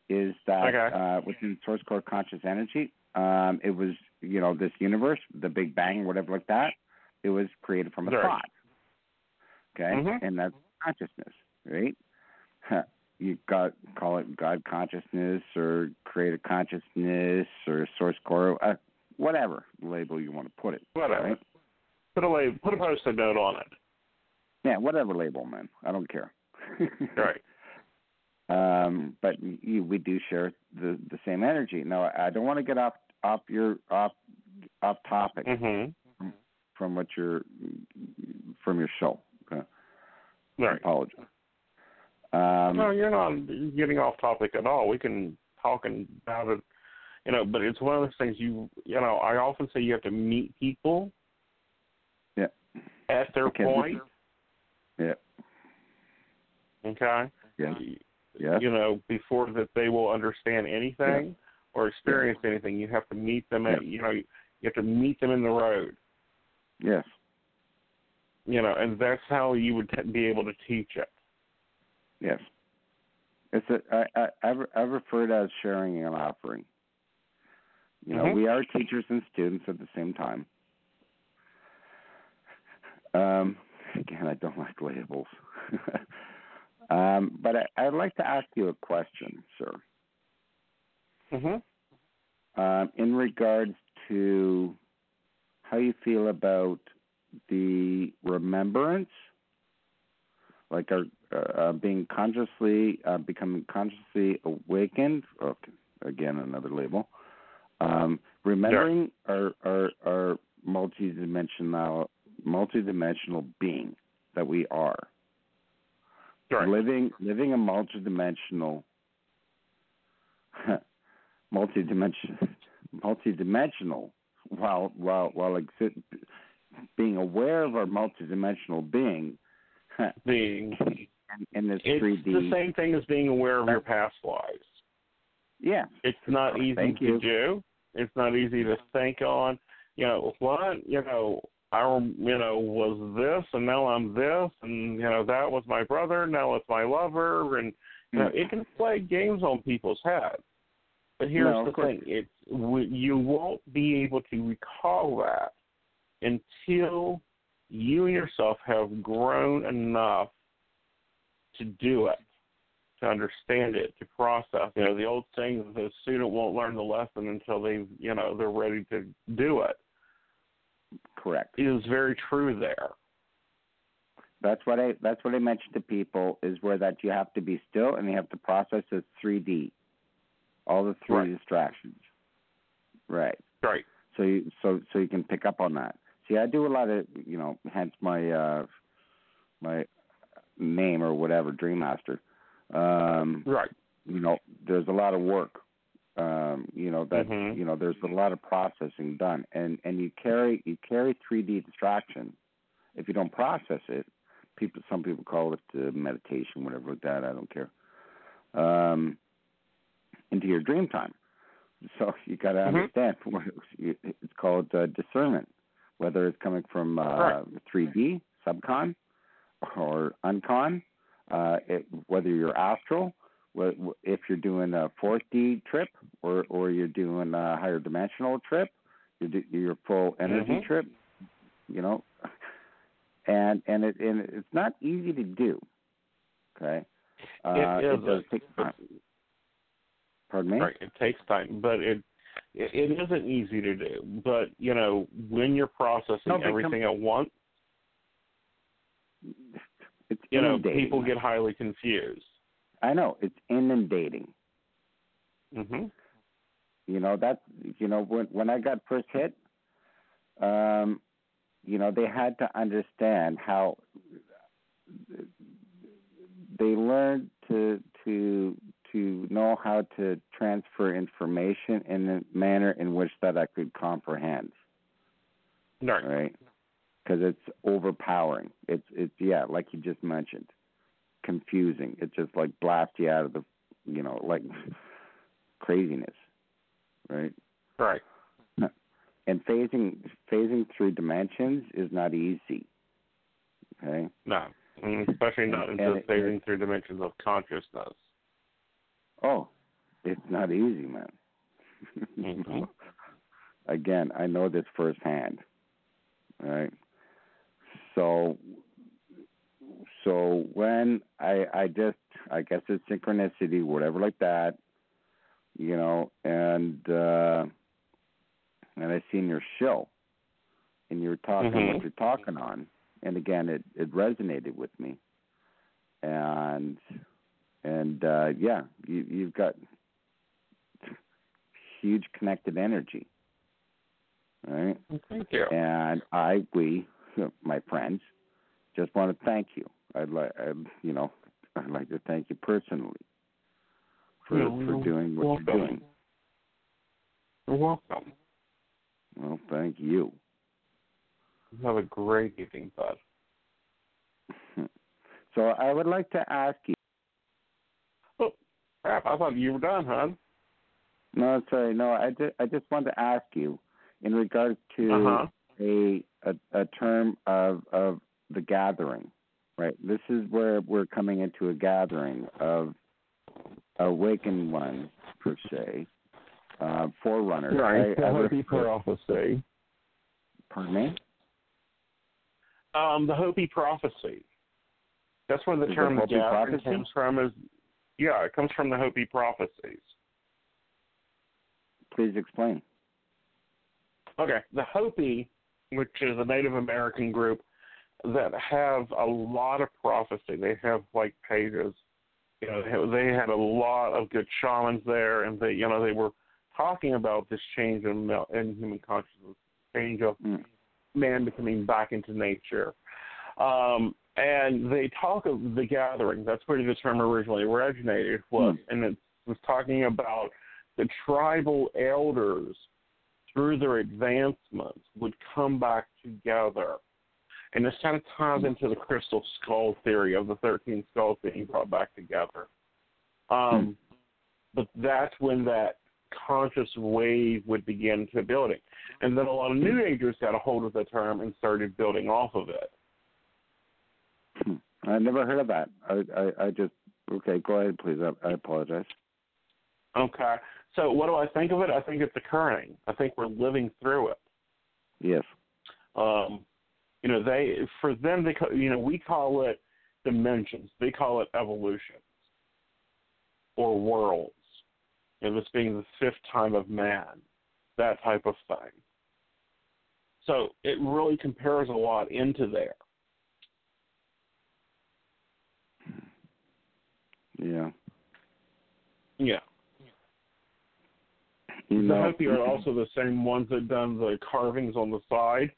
Speaker 9: is that
Speaker 2: Okay.
Speaker 9: uh, within source core conscious energy, um, it was you know this universe, the Big Bang, whatever like that. It was created from a
Speaker 2: Right.
Speaker 9: thought. Okay,
Speaker 2: Mhm.
Speaker 9: and that's consciousness, right? *laughs* You got call it God consciousness or creative consciousness or source core, uh, whatever label you want to put it.
Speaker 2: Whatever.
Speaker 9: Right?
Speaker 2: Put away. Put a post-it note on it.
Speaker 9: Yeah, whatever label, man. I don't care. *laughs*
Speaker 2: Right.
Speaker 9: um, but you, we do share the the same energy. Now, I don't want to get off off your off off topic
Speaker 2: Mhm.
Speaker 9: from what your from your show. Okay. I
Speaker 2: Right.
Speaker 9: apologize. Um,
Speaker 2: no, you're not getting off topic at all. We can talk about it, you know. But it's one of those things. You, you know, I often say you have to meet people
Speaker 9: yeah.
Speaker 2: at their
Speaker 9: Okay.
Speaker 2: point.
Speaker 9: Yeah.
Speaker 2: Okay.
Speaker 9: Yeah. Yeah.
Speaker 2: You know, before that they will understand anything or experience anything, you have to meet them at. You know, you have to meet them in the road.
Speaker 9: Yes.
Speaker 2: You know, and that's how you would t- be able to teach it.
Speaker 9: Yes. It's a I I I re- I refer to it as sharing and offering. You know,
Speaker 2: Mhm.
Speaker 9: we are teachers and students at the same time. Um, again, I don't like labels. *laughs* Um, but I, I'd like to ask you a question, sir.
Speaker 2: Mm-hmm.
Speaker 9: Um, in regards to how you feel about the remembrance, like our, uh, uh, being consciously, uh, becoming consciously awakened. Okay, again, another label. Um, remembering our, our our multidimensional multidimensional being that we are.
Speaker 2: Right.
Speaker 9: Living living a multidimensional *laughs* multidimensional multidimensional while while while exi- being aware of our multidimensional being *laughs*
Speaker 2: being
Speaker 9: in, in this
Speaker 2: it's
Speaker 9: 3D.
Speaker 2: the same thing as being aware of your past lives.
Speaker 9: Yeah.
Speaker 2: It's not easy
Speaker 9: Thank
Speaker 2: to
Speaker 9: you.
Speaker 2: do. It's not easy to think on. You know what? You know I you know was this and now I'm this and you know that was my brother now it's my lover and you know it mm-hmm. can play games on people's heads. But here's
Speaker 9: No,
Speaker 2: the thing: it's you won't be able to recall that until you yourself have grown enough to do it, to understand it, to process. You know, the old saying that the student won't learn the lesson until they, you know, they're ready to do it
Speaker 9: Correct.
Speaker 2: is very true there.
Speaker 9: That's what I that's what I mentioned to people is where that you have to be still and you have to process the 3D, all the three
Speaker 2: Right.
Speaker 9: distractions. Right.
Speaker 2: Right.
Speaker 9: So you so so you can pick up on that. See, I do a lot of you know, hence my uh my name or whatever, Dream Master. Um,
Speaker 2: Right.
Speaker 9: you know, there's a lot of work. Um, you know that
Speaker 2: Mhm.
Speaker 9: you know there's a lot of processing done, and and you carry you carry 3D distraction. If you don't process it, people some people call it uh, meditation, whatever like that. I don't care. Um, into your dream time. So *laughs* you got to
Speaker 2: Mhm.
Speaker 9: understand *laughs* what it's called uh, discernment, whether it's coming from uh,
Speaker 2: Right.
Speaker 9: 3D, subcon, or uncon, uh, it, whether you're astral, if you're doing a 4D trip, or or you're doing a higher dimensional trip, you're do, your full energy
Speaker 2: Mhm.
Speaker 9: trip, you know, and and it and it's not easy to do. Okay, uh,
Speaker 2: it
Speaker 9: it
Speaker 2: is.
Speaker 9: does take time. Pardon me.
Speaker 2: Right. It takes time, but it it, it isn't easy to do. But you know, when you're processing
Speaker 9: No, but come-
Speaker 2: everything at once,
Speaker 9: It's
Speaker 2: you know, people get highly confused.
Speaker 9: I know it's inundating.
Speaker 2: hmm
Speaker 9: You know that you know when when I got first hit, um, you know they had to understand how they learned to to to know how to transfer information in a manner in which that I could comprehend.
Speaker 2: Right.
Speaker 9: Right. Because it's overpowering. It's it's yeah, like you just mentioned, confusing. It just like blasts you out of the, you know, like *laughs* craziness, right?
Speaker 2: Right. *laughs*
Speaker 9: And phasing phasing through dimensions is not easy. Okay.
Speaker 2: No. Mm, especially not into phasing through dimensions of consciousness.
Speaker 9: Oh, it's not easy, man.
Speaker 2: Mhm. *laughs*
Speaker 9: Again, I know this firsthand. Right. So so when I I just I guess it's synchronicity, whatever like that, you know, and uh and I seen your show and you were talking
Speaker 2: Mhm.
Speaker 9: what you're talking on and again it, it resonated with me. And and uh yeah, you you've got huge connected energy. All right.
Speaker 2: Thank you.
Speaker 9: And I, we, my friends, just want to thank you. I'd like, you know, I'd like to thank you personally for
Speaker 2: You're
Speaker 9: for doing what
Speaker 2: welcome.
Speaker 9: you're doing.
Speaker 2: You're welcome.
Speaker 9: Well, thank you.
Speaker 2: You have a great evening, bud. *laughs*
Speaker 9: So I would like to ask you.
Speaker 2: Crap! I thought you were done, hon.
Speaker 9: No, sorry, no. I just, I just want to ask you, in regards to
Speaker 2: Uh-huh.
Speaker 9: a, a a term of of the gathering, right? This is where we're coming into a gathering of awakened ones per se, uh, forerunners.
Speaker 2: Right.
Speaker 9: I, I
Speaker 2: The
Speaker 9: would-
Speaker 2: Hopi prophecy.
Speaker 9: Pardon me.
Speaker 2: Um, the Hopi prophecy. That's where the
Speaker 9: Is
Speaker 2: term
Speaker 9: Hopi
Speaker 2: gathering
Speaker 9: prophecy?
Speaker 2: comes from. Is yeah, it comes from the Hopi prophecies.
Speaker 9: Please explain.
Speaker 2: Okay, the Hopi, which is a Native American group that have a lot of prophecy. They have like pages. You know, they, had a lot of good shamans there, and they, you know, they were talking about this change in, in human consciousness, change of
Speaker 9: Mm.
Speaker 2: man becoming back into nature. Um, and they talk of the gathering. That's where the term originally originated was, and it was talking about the tribal elders through their advancements would come back together. And this kind of ties into the crystal skull theory of the 13 skulls being brought back together. Um, But that's when that conscious wave would begin to building. And then a lot of New Agers got a hold of the term and started building off of it.
Speaker 9: Hmm. I never heard of that. I, I, I just okay. Go ahead, please. I, I apologize.
Speaker 2: Okay. So what do I think of it? I think it's occurring. I think we're living through it.
Speaker 9: Yes.
Speaker 2: Um, you know, they for them they you know we call it dimensions. They call it evolutions or worlds. You know, this being the fifth time of man, that type of thing. So it really compares a lot into there.
Speaker 9: Yeah.
Speaker 2: Yeah.
Speaker 9: You
Speaker 2: the
Speaker 9: know.
Speaker 2: Hopi are also the same ones that done the carvings on the side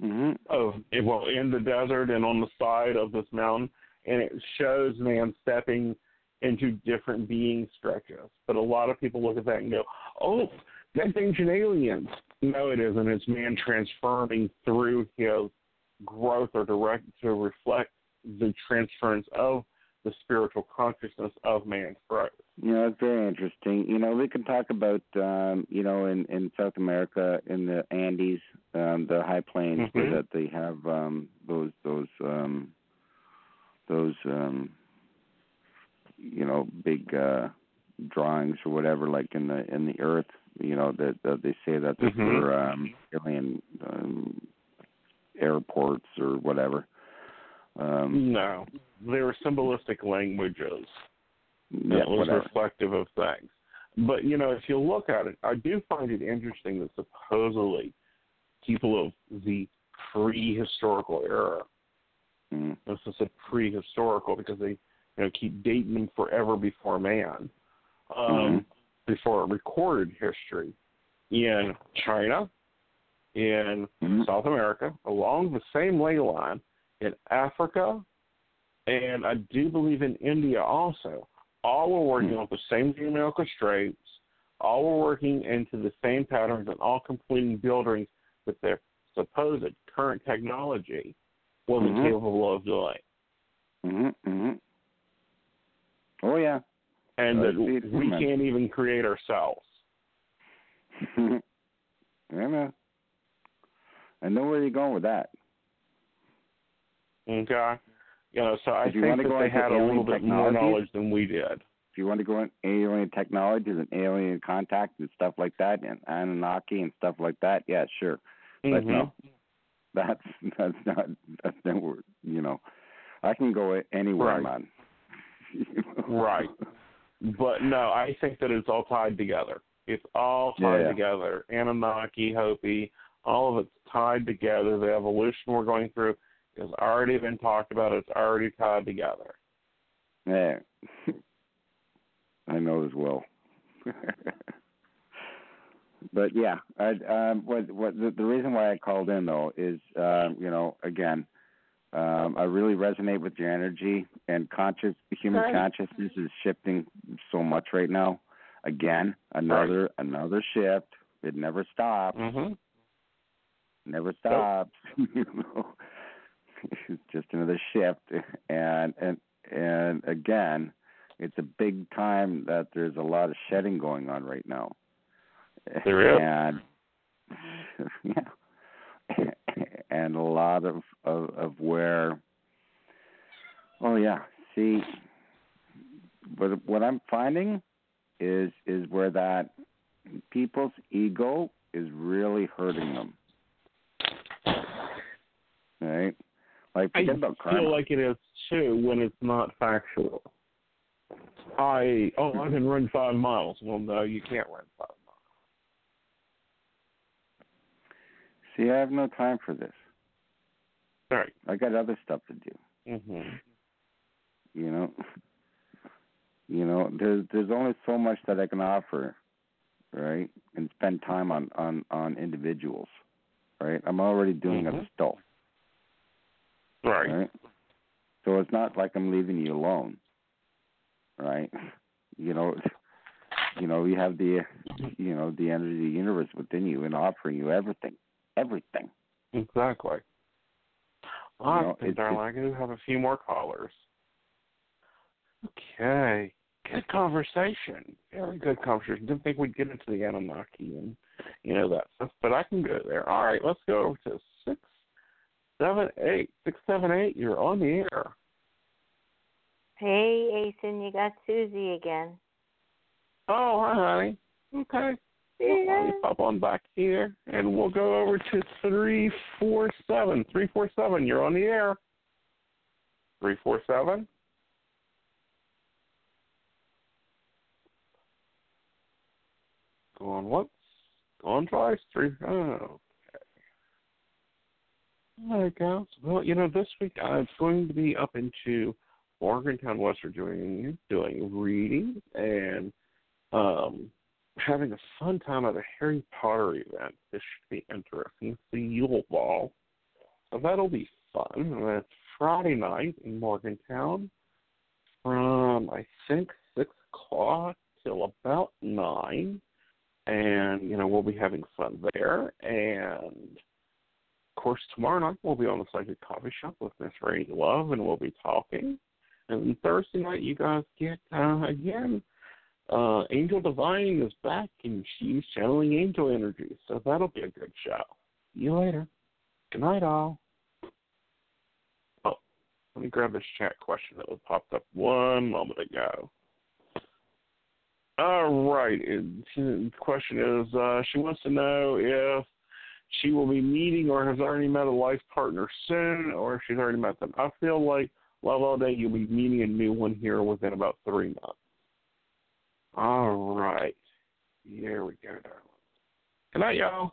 Speaker 9: hmm
Speaker 2: of well in the desert and on the side of this mountain, and it shows man stepping into different being stretches. But a lot of people look at that and go, "Oh, that's ancient aliens." No, it isn't. It's man transforming through his growth or direct to reflect the transference of the spiritual consciousness of man's growth.
Speaker 9: You know, it's very interesting. You know, we can talk about, um, you know, in in South America, in the Andes, um, the high plains, where
Speaker 2: Mhm.
Speaker 9: that they have um, those those um, those um, you know big uh, drawings or whatever, like in the in the earth. You know that, that they say that there's
Speaker 2: Mhm.
Speaker 9: were um, alien um, airports or whatever. Um,
Speaker 2: No, they were symbolistic languages.
Speaker 9: yeah,
Speaker 2: that was
Speaker 9: whatever.
Speaker 2: reflective of things. But you know, if you look at it, I do find it interesting that supposedly people of the prehistorical era,
Speaker 9: Mm.
Speaker 2: this is a prehistorical because they you know keep dating them forever before man, um,
Speaker 9: Mhm.
Speaker 2: before recorded history in China, in
Speaker 9: Mhm.
Speaker 2: South America, along the same ley line, in Africa, and I do believe in India also. All were working
Speaker 9: Hmm.
Speaker 2: with the same geometrical traits, all were working into the same patterns, and all completing buildings with their supposed current technology wasn't
Speaker 9: Mhm.
Speaker 2: capable of doing.
Speaker 9: Mhm. Mhm. Oh yeah.
Speaker 2: And that we
Speaker 9: coming.
Speaker 2: can't even create ourselves. *laughs*
Speaker 9: I know. I know where you're going with that.
Speaker 2: Okay? You know, so I
Speaker 9: If you
Speaker 2: think that
Speaker 9: go
Speaker 2: they had a little bit more knowledge than we did.
Speaker 9: If you want to go in alien technologies and alien contact and stuff like that, and Anunnaki and stuff like that, yeah, sure. But
Speaker 2: Mhm.
Speaker 9: no, *laughs* that's that's not that's not where you know. I can go anywhere,
Speaker 2: Right.
Speaker 9: man. *laughs*
Speaker 2: Right. But no, I think that it's all tied together. It's all tied
Speaker 9: Yeah.
Speaker 2: together. Anunnaki, Hopi, all of it's tied together. The evolution we're going through has already been talked about. It's already tied together.
Speaker 9: Yeah. *laughs* I know as well. *laughs* but yeah, I um what what the, the reason why I called in though is um, you know, again, um I really resonate with your energy and conscious human
Speaker 3: Hi.
Speaker 9: consciousness is shifting so much right now. Again, another another shift. It never stops.
Speaker 2: Mhm.
Speaker 9: Never stops. *laughs* you know. *laughs* It's just another shift and and and again, it's a big time that there's a lot of shedding going on right now.
Speaker 2: There is.
Speaker 9: And *laughs* yeah. *laughs* and a lot of, of of where oh yeah, see but what I'm finding is is where that people's ego is really hurting them. Right? Like
Speaker 2: I
Speaker 9: about karma.
Speaker 2: feel like it is too when it's not factual. I oh I can run five miles. Well, no, you can't run five miles.
Speaker 9: See, I have no time for this.
Speaker 2: Right.
Speaker 9: I got other stuff to do.
Speaker 2: miles. hmm
Speaker 9: You know. You know, there's there's only so much that I can offer, right? And spend time on on on individuals, right? I'm already doing
Speaker 2: Mhm.
Speaker 9: other stuff,
Speaker 2: Right.
Speaker 9: right? So it's not like I'm leaving you alone, right? You know, you know, you have the, you know, the energy of the universe within you and offering you everything, everything.
Speaker 2: Exactly. All right,
Speaker 9: know,
Speaker 2: darling. I do have a few more callers. Okay. Good conversation. Very good conversation. Didn't think we'd get into the Anunnaki and you know that stuff, but I can go there. All right, let's go over to seven, eight, six, seven, eight. You're on the air.
Speaker 4: Hey, Aeson, you got Susie again.
Speaker 2: Oh, hi, honey. Okay. Well, why don't pop on back here, and we'll go over to three four seven. Three four seven. You're on the air. Three four seven. Going once. Going twice. Three. Oh. There it goes. Well, you know, this week I'm going to be up into Morgantown, West Virginia, doing reading and um having a fun time at a Harry Potter event. This should be interesting. It's the Yule Ball. So that'll be fun. And that's Friday night in Morgantown from I think six o'clock till about nine. And, you know, we'll be having fun there. And of course tomorrow night we'll be on the Psychic Coffee Shop with Miss Rainy Love and we'll be talking. And Thursday night you guys get uh again uh, Angel Divine is back and she's channeling angel energy, so that'll be a good show. See you later. Good night, all. Oh, let me grab this chat question that was popped up one moment ago. All right, the question is uh, she wants to know if she will be meeting or has already met a life partner soon, or if she's already met them. I feel like Love All Day you'll be meeting a new one here within about three months. All right. Here we go, darling. Good night, y'all.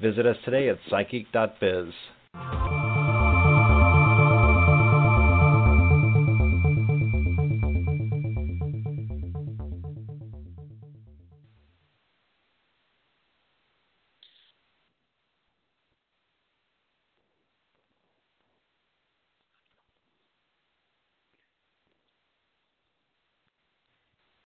Speaker 7: Visit us today at psychic.biz.